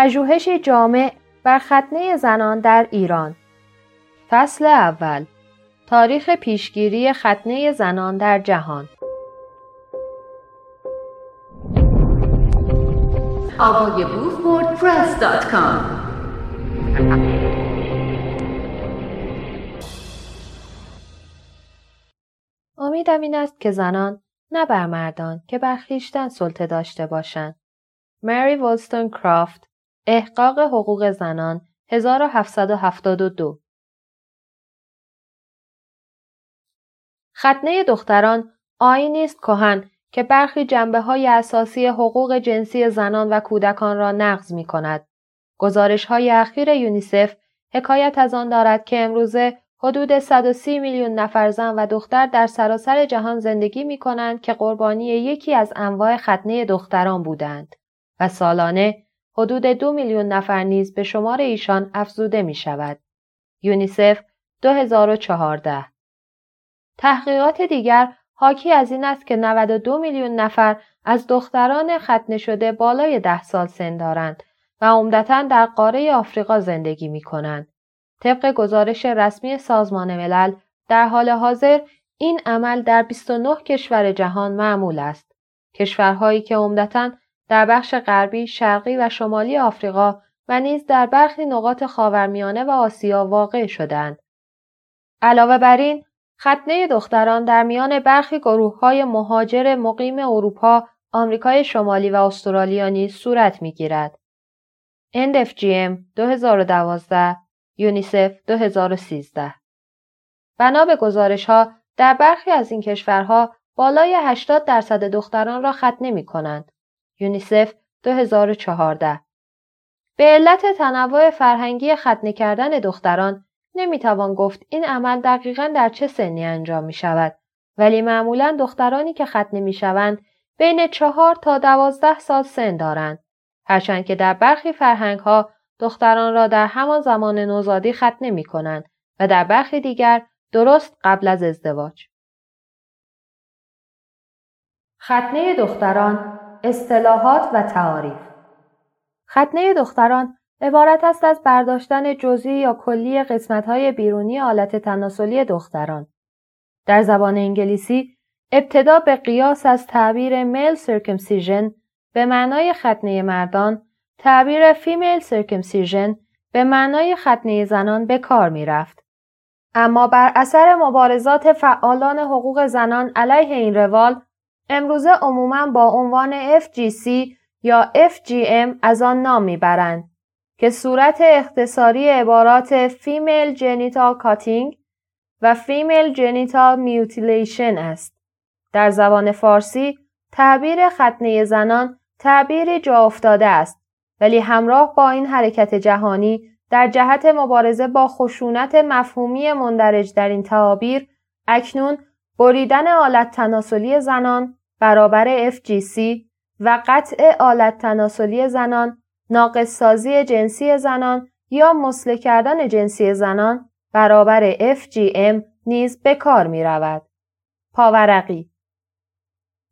پژوهشی جامع بر ختنه زنان در ایران. فصل اول. تاریخ پیشگیری ختنه زنان در جهان. امیدم این است که زنان نه بر مردان که بر خویشتن سلطه داشته باشند. مری ولستون کرافت احقاق حقوق زنان 1772 ختنه دختران آینی است کهن که برخی جنبه های اساسی حقوق جنسی زنان و کودکان را نقض می کند. گزارش های اخیر یونیسف حکایت از آن دارد که امروزه حدود 130 میلیون نفر زن و دختر در سراسر جهان زندگی می کنند که قربانی یکی از انواع ختنه دختران بودند و سالانه حدود دو میلیون نفر نیز به شمار ایشان افزوده می شود. یونیسف 2014 تحقیقات دیگر حاکی از این است که 92 میلیون نفر از دختران ختنه شده بالای ده سال سن دارند و عمدتا در قاره آفریقا زندگی می کنند. طبق گزارش رسمی سازمان ملل در حال حاضر این عمل در 29 کشور جهان معمول است. کشورهایی که عمدتا در بخش غربی، شرقی و شمالی آفریقا و نیز در برخی نقاط خاورمیانه و آسیا واقع شدند. علاوه بر این، ختنه دختران در میان برخی گروه های مهاجر مقیم اروپا، آمریکای شمالی و استرالیا نیز صورت می گیرد. NFGM 2012 یونیسف 2013 بنا به گزارش ها در برخی از این کشورها بالای 80 درصد دختران را ختنه می کنند. یونیسف 2014 به علت تنوع فرهنگی ختنه کردن دختران نمی‌توان گفت این عمل دقیقا در چه سنی انجام می شود ولی معمولا دخترانی که ختنه می شوند بین چهار تا دوازده سال سن دارند. هرچند که در برخی فرهنگ ها دختران را در همان زمان نوزادی ختنه می کنند و در برخی دیگر درست قبل از ازدواج. ختنه دختران اصطلاحات و تعاریف ختنه دختران عبارت است از برداشتن جزئی یا کلی قسمت‌های بیرونی آلت تناسلی دختران. در زبان انگلیسی ابتدا به قیاس از تعبیر میل سرکمسیژن به معنای ختنه مردان تعبیر فیمیل سرکمسیژن به معنای ختنه زنان به کار می رفت. اما بر اثر مبارزات فعالان حقوق زنان علیه این روال امروزه عموما با عنوان FGC یا FGM از آن نام می‌برند که صورت اختصاری عبارات Female Genital Cutting و Female Genital Mutilation است. در زبان فارسی تعبیر ختنه زنان تعبیری جا افتاده است ولی همراه با این حرکت جهانی در جهت مبارزه با خشونت مفهومی مندرج در این تعابیر اکنون بریدن آلت تناسلی زنان برابر FGC و قطع آلت تناسلی زنان ناقصسازی جنسی زنان یا مسله کردن جنسی زنان برابر FGM نیز به کار می رود. پاورقی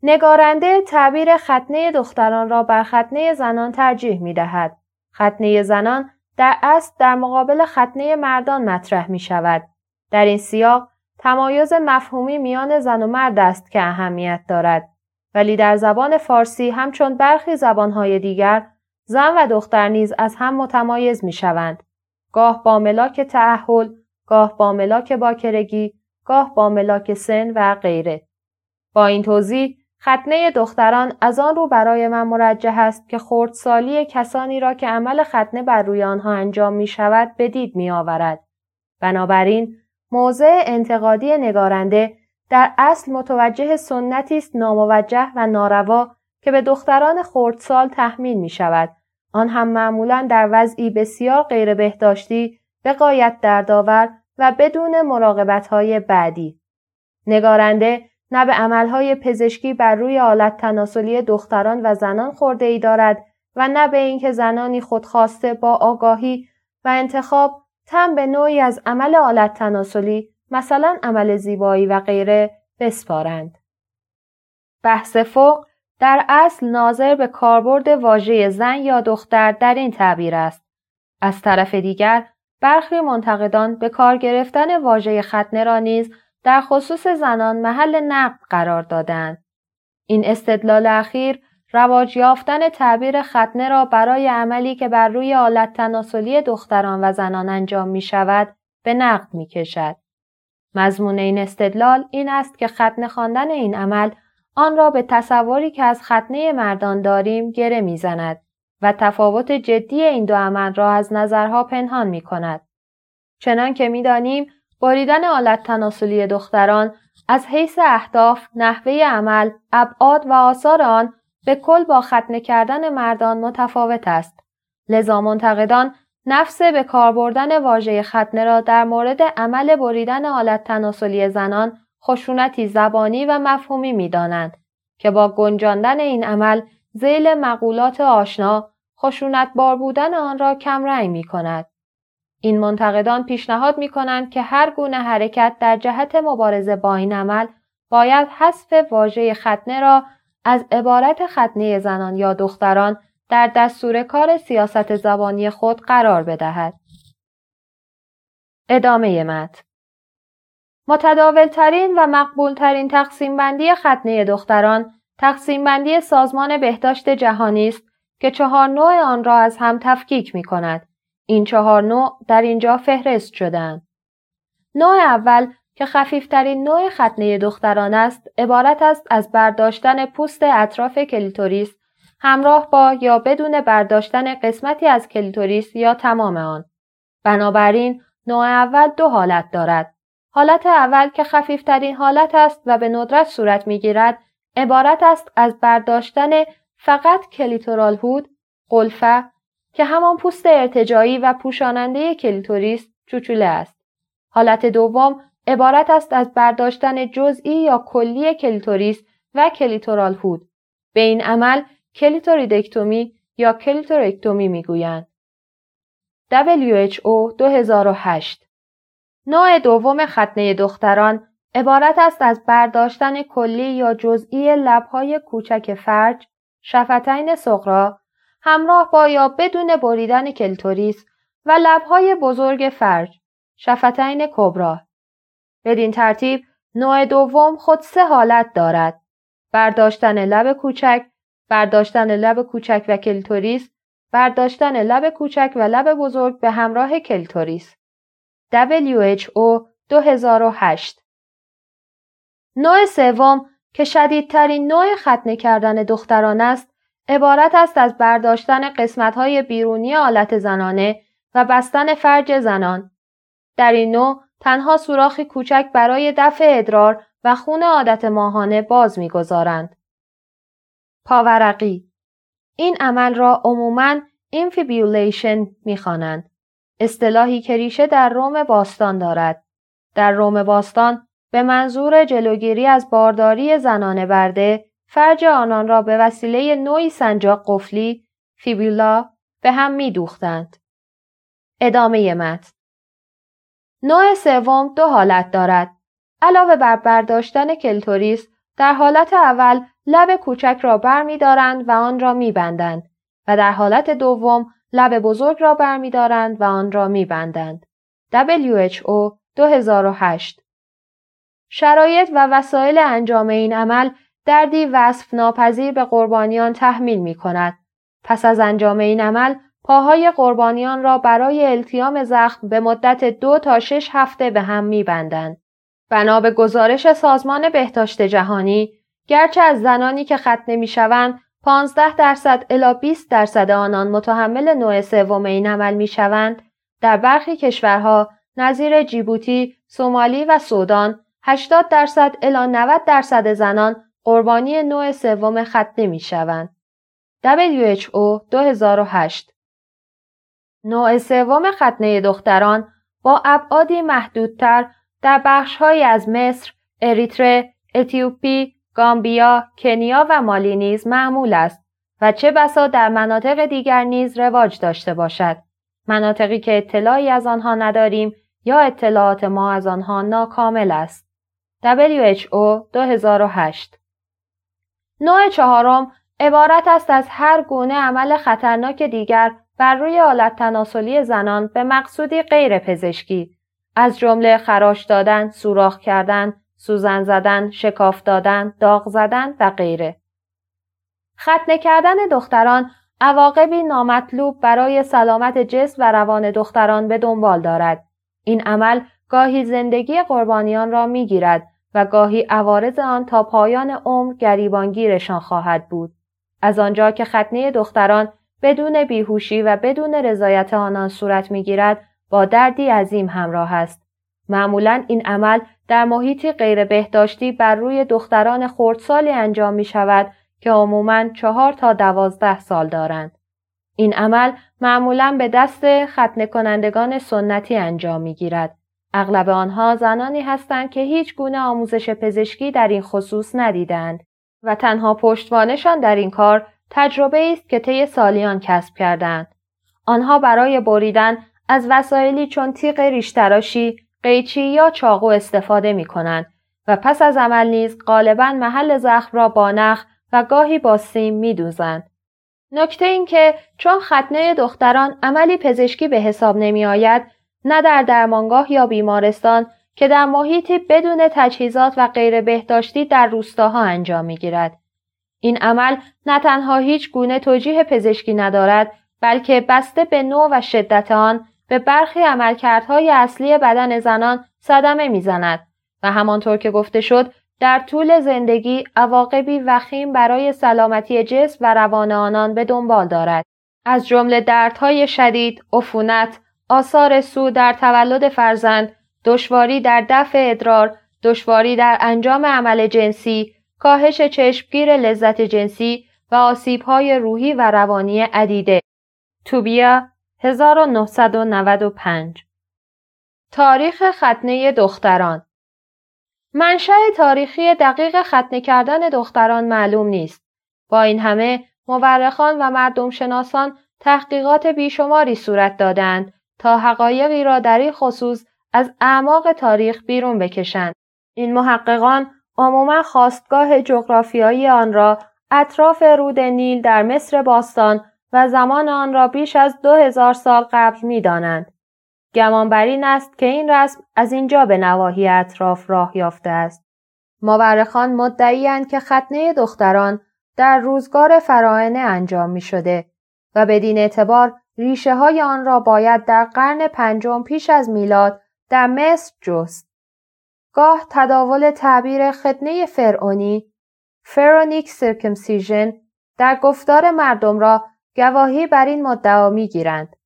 نگارنده تعبیر ختنه دختران را بر ختنه زنان ترجیح می دهد. ختنه زنان در اصل در مقابل ختنه مردان مطرح می شود. در این سیاق تمایز مفهومی میان زن و مرد است که اهمیت دارد. ولی در زبان فارسی همچون برخی زبانهای دیگر زن و دختر نیز از هم متمایز می شوند. گاه با ملاک تعهل، گاه با ملاک باکرگی، گاه با ملاک سن و غیره. با این توضیح ختنه دختران از آن رو برای من مرجح است که خردسالی کسانی را که عمل ختنه بر روی آنها انجام می شود به دید می آورد. بنابراین موضع انتقادی نگارنده در اصل متوجه سنتی است ناموجه و ناروا که به دختران خردسال تحمیل می شود آن هم معمولا در وضعی بسیار غیر بهداشتی به قایت دردآور و بدون مراقبت های بعدی. نگارنده نه به عملهای پزشکی بر روی آلت تناسلی دختران و زنان خورده ای دارد و نه به اینکه زنانی خودخواسته با آگاهی و انتخاب تم به نوعی از عمل آلت تناسلی مثلا عمل زیبایی و غیره بسپارند. بحث فوق در اصل ناظر به کاربرد واژه زن یا دختر در این تعبیر است. از طرف دیگر برخی منتقدان به کار گرفتن واژه ختنه را نیز در خصوص زنان محل نقد قرار دادند. این استدلال اخیر رواج یافتن تعبیر ختنه را برای عملی که بر روی آلت تناسلی دختران و زنان انجام می شود به نقد می کشد. مضمون این استدلال این است که ختنه خواندن این عمل آن را به تصوری که از ختنه مردان داریم گره می‌زند و تفاوت جدی این دو عمل را از نظرها پنهان می کند. چنان که می دانیم بریدن آلت تناسلی دختران از حیث اهداف، نحوه عمل، ابعاد و آثار آن به کل با ختنه کردن مردان متفاوت است. لذا منتقدان نفس به کار بردن واژه ختنه را در مورد عمل بریدن آلت تناسلی زنان خشونتی زبانی و مفهومی می دانند که با گنجاندن این عمل زیل مقولات آشنا خشونت بار بودن آن را کمرنگ می کند. این منتقدان پیشنهاد می کنند که هر گونه حرکت در جهت مبارزه با این عمل باید حذف واژه ختنه را از عبارت ختنه زنان یا دختران در دستور کار سیاست زبانی خود قرار بدهد. ادامه مت متداولترین و مقبولترین تقسیم بندی ختنه دختران تقسیم بندی سازمان بهداشت جهانی است که چهار نوع آن را از هم تفکیک می کند. این چهار نوع در اینجا فهرست شدند. نوع اول که خفیفترین نوع ختنه دختران است عبارت است از برداشتن پوست اطراف کلیتوریس همراه با یا بدون برداشتن قسمتی از کلیتوریس یا تمام آن. بنابراین نوع اول دو حالت دارد. حالت اول که خفیفترین حالت است و به ندرت صورت می‌گیرد عبارت است از برداشتن فقط clitoral hood، قلفه که همان پوست ارتجایی و پوشاننده کلیتوریس چوچوله است. حالت دوم عبارت است از برداشتن جزئی یا کلی کلیتوریس و clitoral hood. به این عمل clitoridectomy یا clitorectomy می‌گویند. WHO 2008 نوع دوم ختنه دختران عبارت است از برداشتن کلی یا جزئی لبهای کوچک فرج، شفتین صغرا، همراه با یا بدون بریدن کلیتوریس و لبهای بزرگ فرج، شفتین کبری. بدین ترتیب نوع دوم خود سه حالت دارد. برداشتن لب کوچک، برداشتن لب کوچک و کلیتوریس، برداشتن لب کوچک و لب بزرگ به همراه کلیتوریس. WHO 2008 نوع سوم که شدیدترین نوع ختنه کردن دختران است عبارت است از برداشتن قسمت‌های بیرونی آلت زنانه و بستن فرج زنان. در این نوع تنها سوراخی کوچک برای دفع ادرار و خون عادت ماهانه باز می‌گذارند. پاورقی این عمل را عموماً infibulation می‌خوانند. اصطلاحی که ریشه در روم باستان دارد. در روم باستان به منظور جلوگیری از بارداری زنان برده فرج آنان را به وسیله نوعی سنجاق قفلی فیبولا به هم می دوختند. ادامه متن نوع سوم دو حالت دارد. علاوه بر برداشتن کلتوریس در حالت اول لب کوچک را بر می دارند و آن را می بندند و در حالت دوم لب بزرگ را بر می دارند و آن را می بندند. WHO 2008 شرایط و وسایل انجام این عمل دردی وصف ناپذیر به قربانیان تحمیل می کند. پس از انجام این عمل پاهای قربانیان را برای التیام زخم به مدت دو تا شش هفته به هم می بندند. بنا به گزارش سازمان بهداشت جهانی گرچه از زنانی که ختنه می شوند 15 درصد الا 20 درصد آنان متحمل نوع سوم این عمل می شوند در برخی کشورها نظیر جیبوتی، سومالی و سودان 80 درصد الا 90 درصد زنان قربانی نوع سوم ختنه می شوند. WHO 2008 نوع سوم ختنه دختران با ابعادی محدودتر در بخشهایی از مصر، اریتره، اتیوپی، گامبیا، کنیا و مالی نیز معمول است و چه بسا در مناطق دیگر نیز رواج داشته باشد. مناطقی که اطلاعی از آنها نداریم یا اطلاعات ما از آنها ناکامل است. WHO 2008 نوع چهارم عبارت است از هر گونه عمل خطرناک دیگر بر روی آلت تناسلی زنان به مقصودی غیر پزشکی از جمله خراش دادن، سوراخ کردن، سوزن زدن، شکاف دادن، داغ زدن و غیره. ختنه کردن دختران عواقبی نامطلوب برای سلامت جسم و روان دختران به دنبال دارد. این عمل گاهی زندگی قربانیان را می‌گیرد و گاهی عوارض آن تا پایان عمر گریبانگیرشان خواهد بود. از آنجا که ختنه دختران بدون بیهوشی و بدون رضایت آنان صورت می‌گیرد با دردی عظیم همراه است. معمولا این عمل در محیطی غیر بهداشتی بر روی دختران خردسالی انجام می شود که عموماً چهار تا دوازده سال دارند. این عمل معمولا به دست ختنه کنندگان سنتی انجام می گیرد. اغلب آنها زنانی هستند که هیچ گونه آموزش پزشکی در این خصوص ندیدند و تنها پشتوانشان در این کار تجربه است که طی سالیان کسب کردند. آنها برای بریدن از وسایلی چون تیغ ریشتراشی، قیچی یا چاقو استفاده می کنند و پس از عمل نیز غالبا محل زخم را با نخ و گاهی با سیم می دوزند. نکته این که چون ختنه دختران عملی پزشکی به حساب نمی آید نه در درمانگاه یا بیمارستان که در محیطی بدون تجهیزات و غیر بهداشتی در روستاها انجام می گیرد. این عمل نه تنها هیچ گونه توجیه پزشکی ندارد بلکه بسته به نوع و شدت آن به برخی عملکردهای اصلی بدن زنان صدمه می‌زند و همانطور که گفته شد در طول زندگی عواقبی وخیم برای سلامتی جسم و روان آنان به دنبال دارد. از جمله دردهای شدید عفونت آثار سو در تولد فرزند دشواری در دفع ادرار دشواری در انجام عمل جنسی کاهش چشمگیر لذت جنسی و آسیبهای روحی و روانی عدیده. توبیا 1995 تاریخ ختنه دختران منشأ تاریخی دقیق ختنه کردن دختران معلوم نیست. با این همه مورخان و مردم شناسان تحقیقات بیشماری صورت دادند تا حقایقی را در این خصوص از اعماق تاریخ بیرون بکشند. این محققان عموما خواستگاه جغرافیایی آن را اطراف رود نیل در مصر باستان و زمان آن را بیش از دو هزار سال قبل می دانند. گمان این است که این رسم از اینجا به نواحی اطراف راه یافته است. مورخان مدعیاند که ختنه دختران در روزگار فراعنه انجام می شده و بدین اعتبار ریشه های آن را باید در قرن پنجم پیش از میلاد در مصر جست. گاه تداول تعبیر ختنه فرعونی فرونیک سرکمسیژن در گفتار مردم را گواهی بر این مدعا می‌گیرند.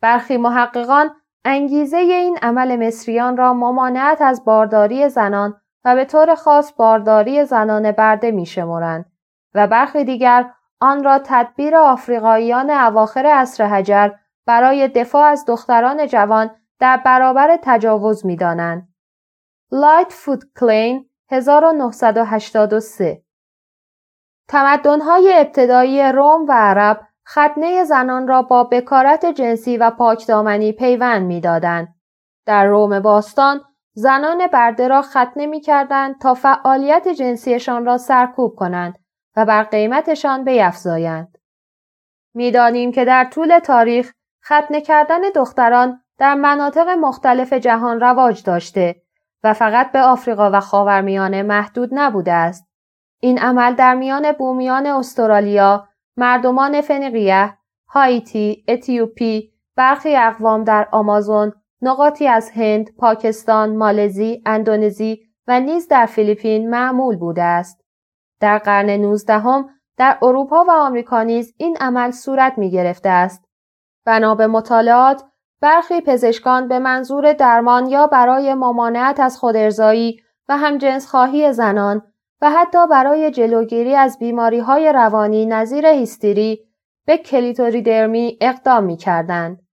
برخی محققان انگیزه این عمل مصریان را ممانعت از بارداری زنان و به طور خاص بارداری زنان برده می شمرند و برخی دیگر آن را تدبیر آفریقاییان اواخر عصر حجر برای دفاع از دختران جوان در برابر تجاوز می دانند. لایت فود کلین 1983 تمدن‌های ابتدایی روم و عرب ختنه زنان را با بکارت جنسی و پاکدامنی پیوند می‌دادند. در روم باستان زنان برده را ختنه می‌کردند تا فعالیت جنسیشان را سرکوب کنند و بر قیمتشان بیفزایند. می‌دانیم که در طول تاریخ ختنه کردن دختران در مناطق مختلف جهان رواج داشته و فقط به آفریقا و خاورمیانه محدود نبوده است. این عمل در میان بومیان استرالیا، مردمان فنیقیه، هایتی، اتیوپی، برخی اقوام در آمازون، نقاطی از هند، پاکستان، مالزی، اندونزی و نیز در فیلیپین معمول بوده است. در قرن نوزدهم در اروپا و آمریکا نیز این عمل صورت می گرفته است. بنا به مطالعات برخی پزشکان به منظور درمان یا برای ممانعت از خودارضایی و همجنسخواهی زنان و حتی برای جلوگیری از بیماری های روانی نظیر هیستری به کلیتوریدرمی اقدام می کردند.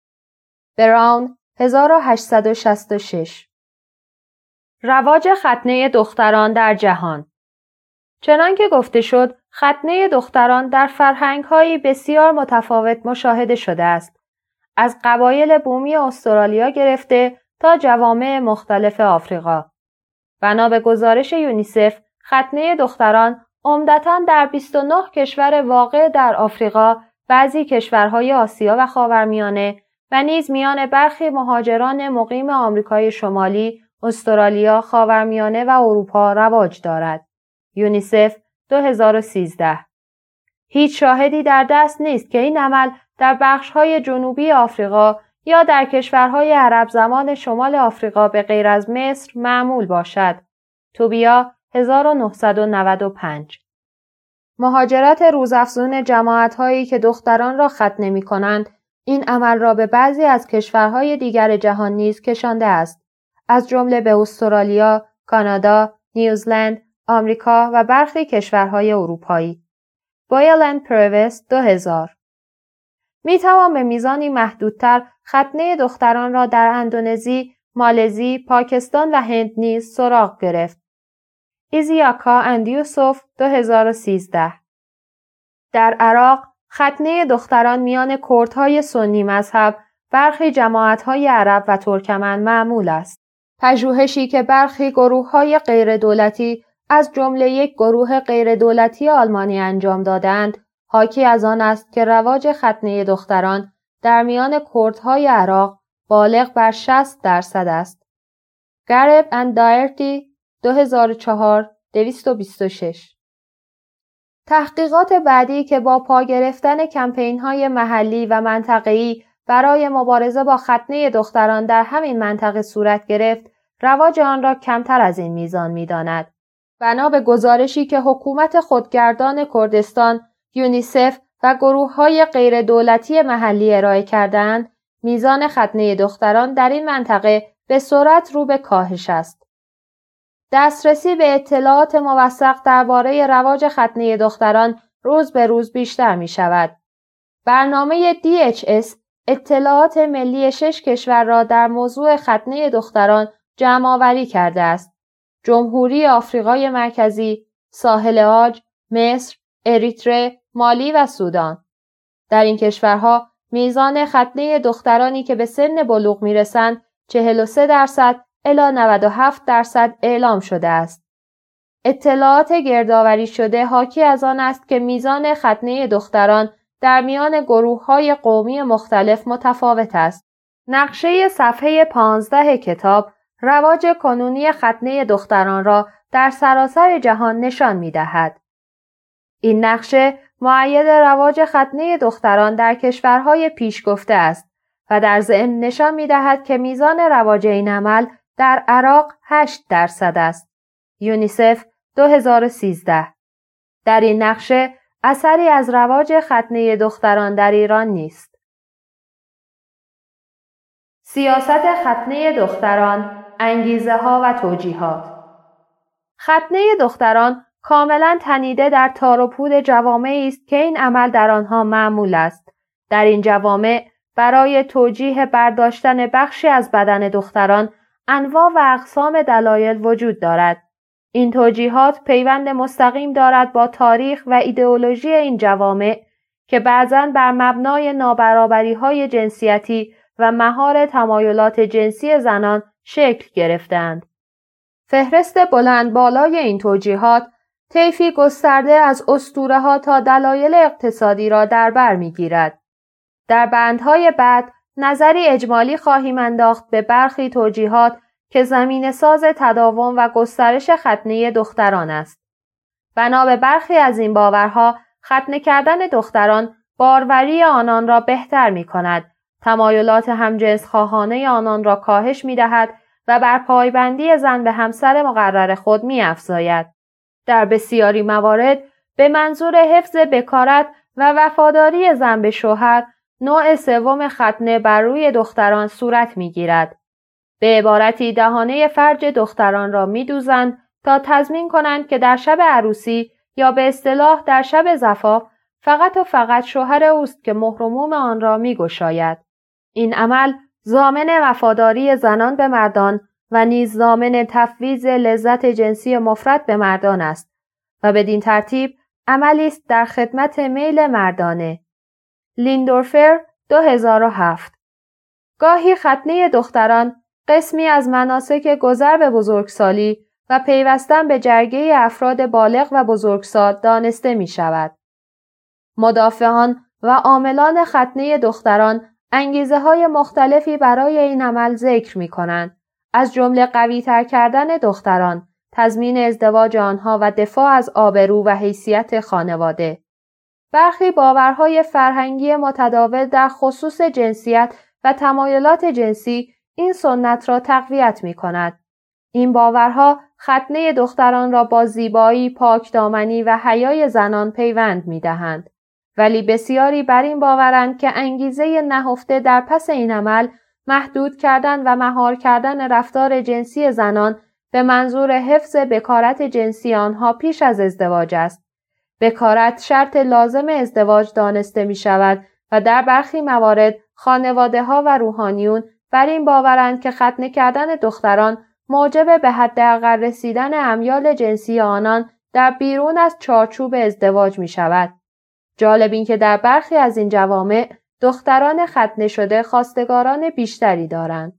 براون 1866 رواج ختنه دختران در جهان. چنانکه گفته شد ختنه دختران در فرهنگهایی بسیار متفاوت مشاهده شده است. از قبایل بومی استرالیا گرفته تا جوامع مختلف آفریقا. بنا به گزارش یونیسف ختنه دختران عمدتا در 29 کشور واقع در آفریقا، بعضی کشورهای آسیا و خاورمیانه و نیز میان برخی مهاجران مقیم آمریکای شمالی، استرالیا، خاورمیانه و اروپا رواج دارد. یونیسف 2013 هیچ شاهدی در دست نیست که این عمل در بخشهای جنوبی آفریقا یا در کشورهای عرب زمان شمال آفریقا به غیر از مصر معمول باشد. توبیا 1995 مهاجرت روزافزون جماعت هایی که دختران را خط نمی کنند این عمل را به بعضی از کشورهای دیگر جهان نیز کشانده است از جمله به استرالیا، کانادا، نیوزلند، آمریکا و برخی کشورهای اروپایی. بایلند پرویس 2000 می توان به میزانی محدودتر ختنه دختران را در اندونزی، مالزی، پاکستان و هند نیز سراغ گرفت. ایزیاکا اندیوسوف 2013 در عراق ختنه دختران میان کردهای سنی مذهب برخی جماعتهای عرب و ترکمن معمول است. پژوهشی که برخی گروه های غیر دولتی از جمله یک گروه غیر دولتی آلمانی انجام دادند حاکی از آن است که رواج ختنه دختران در میان کردهای عراق بالغ بر 60 درصد است. گرب اند دایرتی 2004 226 تحقیقات بعدی که با پا گرفتن کمپین های محلی و منطقه‌ای برای مبارزه با ختنه دختران در همین منطقه صورت گرفت، رواج آن را کمتر از این میزان می‌داند. بنا به گزارشی که حکومت خودگردان کردستان، یونیسف و گروه های غیر دولتی محلی ارائه کردند، میزان ختنه دختران در این منطقه به سرعت رو به کاهش است. دسترسی به اطلاعات موثق درباره رواج ختنه دختران روز به روز بیشتر می شود. برنامه DHS اطلاعات ملی شش کشور را در موضوع ختنه دختران جمع آوری کرده است. جمهوری آفریقای مرکزی، ساحل آج، مصر، اریتره، مالی و سودان. در این کشورها میزان ختنه دخترانی که به سن بلوغ می‌رسند 43 درصد الا 97 درصد اعلام شده است. اطلاعات گردآوری شده حاکی از آن است که میزان ختنه دختران در میان گروه های قومی مختلف متفاوت است. نقشه صفحه 15 کتاب رواج کنونی ختنه دختران را در سراسر جهان نشان می دهد. این نقشه معید رواج ختنه دختران در کشورهای پیشگفته است و در ضمن نشان می دهد که میزان رواج این عمل در عراق 8 درصد است. یونیسف 2013 در این نقشه اثری از رواج ختنه دختران در ایران نیست. سیاست ختنه دختران، انگیزه ها و توجیهات ختنه دختران کاملا تنیده در تار و پود جوامعی است که این عمل در آنها معمول است. در این جوامع برای توجیه برداشتن بخشی از بدن دختران انواع و اقسام دلایل وجود دارد. این توجیهات پیوند مستقیم دارد با تاریخ و ایدئولوژی این جوامع که بعضا بر مبنای نابرابری های جنسیتی و مهار تمایلات جنسی زنان شکل گرفتند. فهرست بلند بالای این توجیهات طیفی گسترده از اسطوره ها تا دلایل اقتصادی را در بر می‌گیرد. در بندهای بعد نظری اجمالی خواهیم انداخت به برخی توجیهات که زمین ساز تداوم و گسترش ختنه دختران است. بنا به برخی از این باورها ختنه کردن دختران باروری آنان را بهتر می کند، تمایلات همجنس خواهانه آنان را کاهش می دهد و بر پایبندی زن به همسر مقرر خود می افزاید. در بسیاری موارد به منظور حفظ بکارت و وفاداری زن به شوهر نوع سوم ختنه بر روی دختران صورت می گیرد. به عبارتی دهانه فرج دختران را می دوزند تا تضمین کنند که در شب عروسی یا به اصطلاح در شب زفاف فقط و فقط شوهر اوست که محرموم آن را می گشاید. این عمل زامن وفاداری زنان به مردان و نیز زامن تفویض لذت جنسی مفرد به مردان است و بدین ترتیب عملی است در خدمت میل مردانه. لیندورفر 2007 گاهی ختنه دختران قسمی از مناسک گذر به بزرگسالی و پیوستن به جرگه افراد بالغ و بزرگسال دانسته می شود. مدافعان و عاملان ختنه دختران انگیزه های مختلفی برای این عمل ذکر می کنند. از جمله قوی تر کردن دختران، تضمین ازدواج آنها و دفاع از آبرو و حیثیت خانواده. برخی باورهای فرهنگی متداول در خصوص جنسیت و تمایلات جنسی این سنت را تقویت می کند. این باورها ختنه دختران را با زیبایی، پاکدامنی و حیای زنان پیوند می دهند. ولی بسیاری بر این باورند که انگیزه نهفته در پس این عمل محدود کردن و مهار کردن رفتار جنسی زنان به منظور حفظ بکارت جنسی آنها پیش از ازدواج است. بکارت شرط لازم ازدواج دانسته می شود و در برخی موارد خانواده ها و روحانیون بر این باورند که ختنه کردن دختران موجب به حداقل رسیدن امیال جنسی آنان در بیرون از چارچوب ازدواج می شود. جالب این که در برخی از این جوامع دختران ختنه شده خواستگاران بیشتری دارند.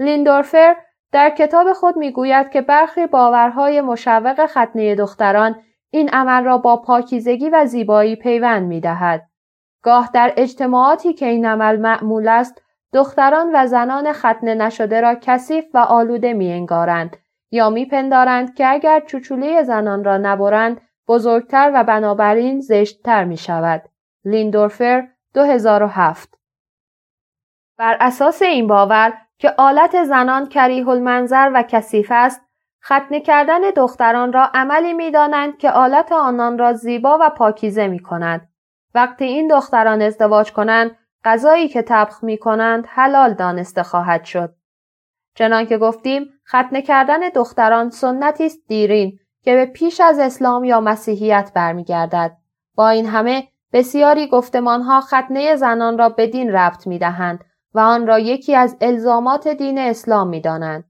لیندورفر در کتاب خود می‌گوید که برخی باورهای مشوق ختنه دختران این عمل را با پاکیزگی و زیبایی پیوند می دهد. گاه در اجتماعاتی که این عمل معمول است دختران و زنان ختنه نشده را کثیف و آلوده می انگارند یا میپندارند که اگر چوچوله زنان را نبرند بزرگتر و بنابراین زشتتر می شود. لیندورفر 2007 بر اساس این باور که آلت زنان کریه المنظر و کثیف است ختنه کردن دختران را عملی می دانند که آلت آنان را زیبا و پاکیزه می کند. وقتی این دختران ازدواج کنند غذایی که تبخ می کنند حلال دانسته خواهد شد. چنان که گفتیم ختنه کردن دختران سنتی است دیرین که به پیش از اسلام یا مسیحیت برمیگردد. با این همه بسیاری گفتمانها ختنه زنان را به دین ربط می دهند و آن را یکی از الزامات دین اسلام می دانند.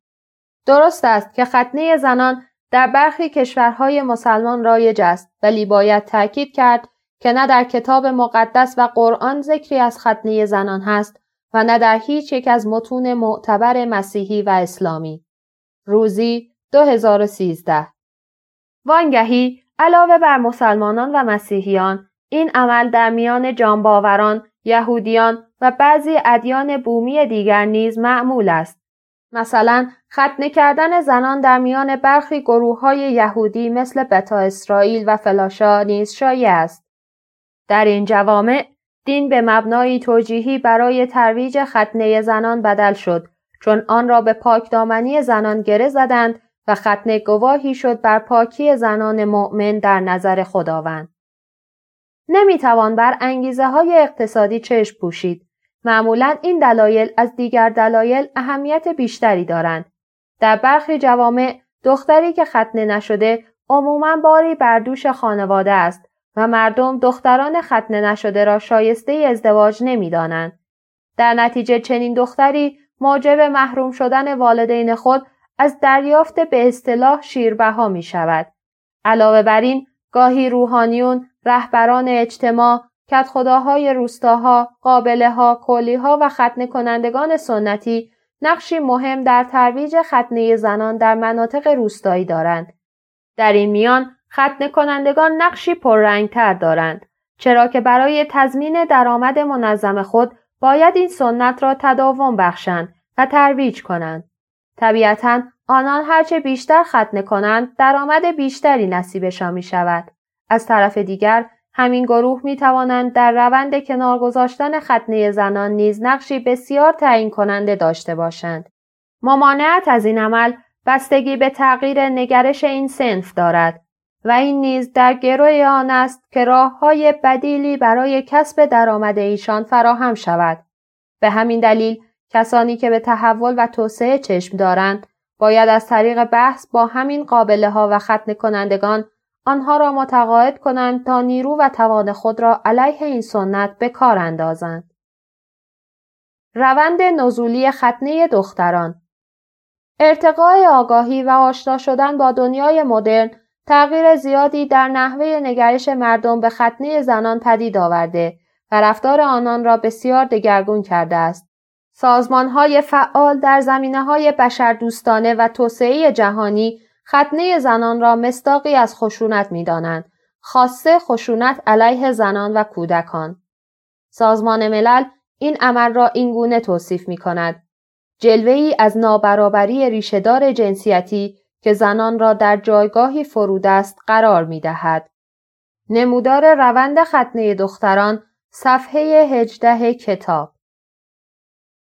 درست است که ختنه زنان در برخی کشورهای مسلمان رایج است ولی باید تاکید کرد که نه در کتاب مقدس و قرآن ذکری از ختنه زنان هست و نه در هیچ یک از متون معتبر مسیحی و اسلامی. روزی 2013 وانگهی علاوه بر مسلمانان و مسیحیان این عمل در میان جانباوران، یهودیان و بعضی ادیان بومی دیگر نیز معمول است. مثلا ختنه کردن زنان در میان برخی گروه های یهودی مثل بتا اسرائیل و فلاشا نیز شایع است. در این جوامع دین به مبنای توجیهی برای ترویج ختنه زنان بدل شد چون آن را به پاکدامنی زنان گره زدند و ختنه گواهی شد بر پاکی زنان مؤمن در نظر خداوند. نمی‌توان بر انگیزه های اقتصادی چشم پوشید. معمولا این دلایل از دیگر دلایل اهمیت بیشتری دارند. در برخی جوامع دختری که ختنه نشده عموما باری بر دوش خانواده است و مردم دختران ختنه نشده را شایسته ازدواج نمی‌دانند. در نتیجه چنین دختری موجب محروم شدن والدین خود از دریافت به اصطلاح شیربها می شود. علاوه بر این گاهی روحانیون، رهبران اجتماع، کت خداهای روستاها، قابله ها، کلی ها و ختنه کنندگان سنتی نقشی مهم در ترویج ختنه زنان در مناطق روستایی دارند. در این میان ختنه کنندگان نقشی پررنگتر دارند چرا که برای تضمین درآمد منظم خود باید این سنت را تداوم بخشند و ترویج کنند. طبیعتا آنان هرچه بیشتر ختنه کنند درآمد بیشتری نصیبشان می شود. از طرف دیگر همین گروه می توانند در روند کنار گذاشتن ختنه زنان نیز نقشی بسیار تعیین کننده داشته باشند. ممانعت از این عمل بستگی به تغییر نگرش این سنف دارد و این نیز در گروه آن است که راه های بدیلی برای کسب درآمد ایشان فراهم شود. به همین دلیل کسانی که به تحول و توسعه چشم دارند باید از طریق بحث با همین قابله ها و ختن کنندگان آنها را متقاعد کنند تا نیرو و توان خود را علیه این سنت به کار اندازند. روند نزولی ختنه دختران ارتقاء آگاهی و آشنا شدن با دنیای مدرن تغییر زیادی در نحوه نگرش مردم به ختنه زنان پدید آورده و رفتار آنان را بسیار دگرگون کرده است. سازمان های فعال در زمینه های بشردوستانه و توسعه جهانی ختنه زنان را مستاقی از خشونت می دانند. خاصه خشونت علیه زنان و کودکان. سازمان ملل این عمل را اینگونه توصیف می کند. جلوه ای از نابرابری ریشهدار جنسیتی که زنان را در جایگاهی فرودست قرار می دهد. نمودار روند ختنه دختران صفحه هجده کتاب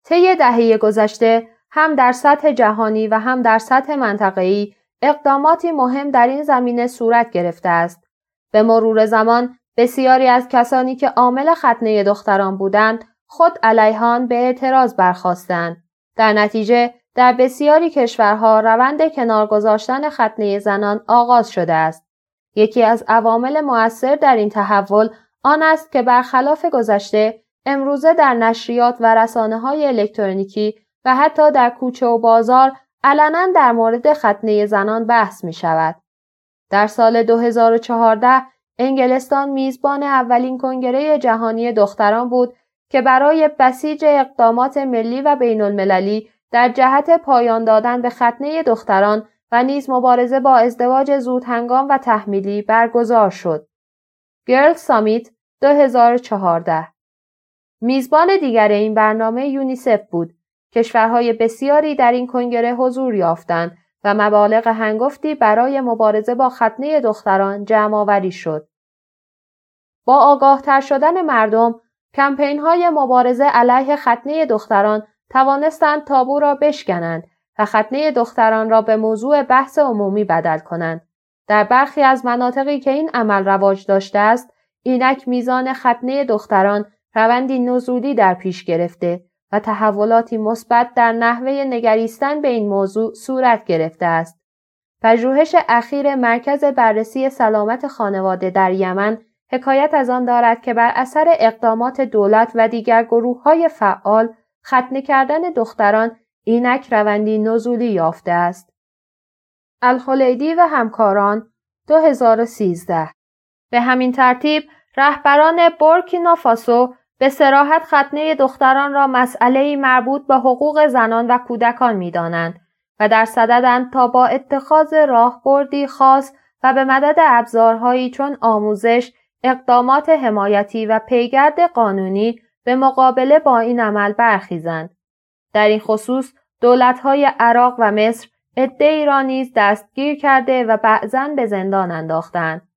طی دهه گذشته هم در سطح جهانی و هم در سطح منطقه‌ای اقداماتی مهم در این زمینه صورت گرفته است. به مرور زمان بسیاری از کسانی که عامل ختنه دختران بودند خود علیهان به اعتراض برخواستند. در نتیجه در بسیاری کشورها روند کنار گذاشتن ختنه زنان آغاز شده است. یکی از عوامل مؤثر در این تحول آن است که برخلاف گذشته امروزه در نشریات و رسانه های الکترونیکی و حتی در کوچه و بازار علنا در مورد ختنه زنان بحث می شود. در سال 2014 انگلستان میزبان اولین کنگره جهانی دختران بود که برای بسیج اقدامات ملی و بین المللی در جهت پایان دادن به ختنه دختران و نیز مبارزه با ازدواج زودهنگام و تحمیلی برگزار شد. گرل سامیت 2014 میزبان دیگر این برنامه یونیسف بود. کشورهای بسیاری در این کنگره حضور یافتند و مبالغ هنگفتی برای مبارزه با ختنه دختران جمع آوری شد. با آگاه تر شدن مردم، کمپین های مبارزه علیه ختنه دختران توانستند تابو را بشکنند و ختنه دختران را به موضوع بحث عمومی بدل کنند. در برخی از مناطقی که این عمل رواج داشته است، اینک میزان ختنه دختران روندی نزولی در پیش گرفته و تحولاتی مثبت در نحوه نگریستن به این موضوع صورت گرفته است. پژوهش اخیر مرکز بررسی سلامت خانواده در یمن حکایت از آن دارد که بر اثر اقدامات دولت و دیگر گروه های فعال ختنه کردن دختران اینک روندی نزولی یافته است. الخلیدی و همکاران 2013 به همین ترتیب رهبران بورکینافاسو به سراحت ختنه دختران را مسئله مربوط به حقوق زنان و کودکان می دانند و در صددند تا با اتخاذ راهبردی خاص و به مدد ابزارهایی چون آموزش، اقدامات حمایتی و پیگرد قانونی به مقابله با این عمل برخیزند. در این خصوص دولتهای عراق و مصر عدهای را نیز دستگیر کرده و بعضا به زندان انداختند.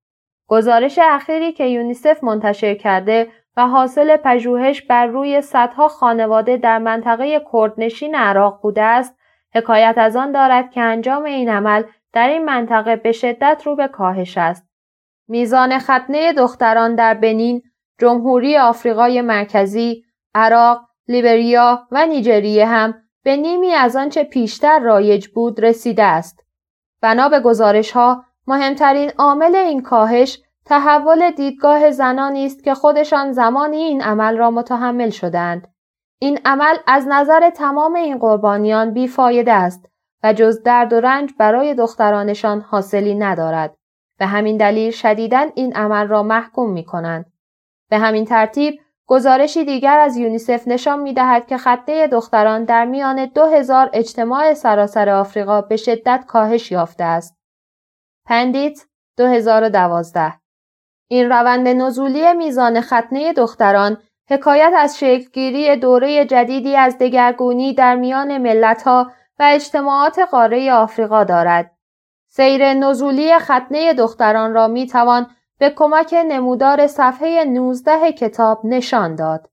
گزارش اخیری که یونیسف منتشر کرده و حاصل پژوهش بر روی صدها خانواده در منطقه کردنشین عراق بوده است. حکایت از آن دارد که انجام این عمل در این منطقه به شدت رو به کاهش است. میزان ختنه دختران در بنین جمهوری آفریقای مرکزی عراق لیبریا و نیجریه هم به نیمی از آنچه پیشتر رایج بود رسیده است. بنا به گزارش ها مهمترین عامل این کاهش تحول دیدگاه زنانی است که خودشان زمانی این عمل را متحمل شدند. این عمل از نظر تمام این قربانیان بیفایده است و جز درد و رنج برای دخترانشان حاصلی ندارد. به همین دلیل شدیداً این عمل را محکوم می کنند. به همین ترتیب گزارشی دیگر از یونیسف نشان می دهد که خطه دختران در میان 2000 اجتماع سراسر آفریقا به شدت کاهش یافته است. پندیت 2012 این روند نزولی میزان ختنه دختران حکایت از شکلگیری دوره جدیدی از دگرگونی در میان ملتها و اجتماعات قاره آفریقا دارد. سیر نزولی ختنه دختران را می توان به کمک نمودار صفحه 19 کتاب نشان داد.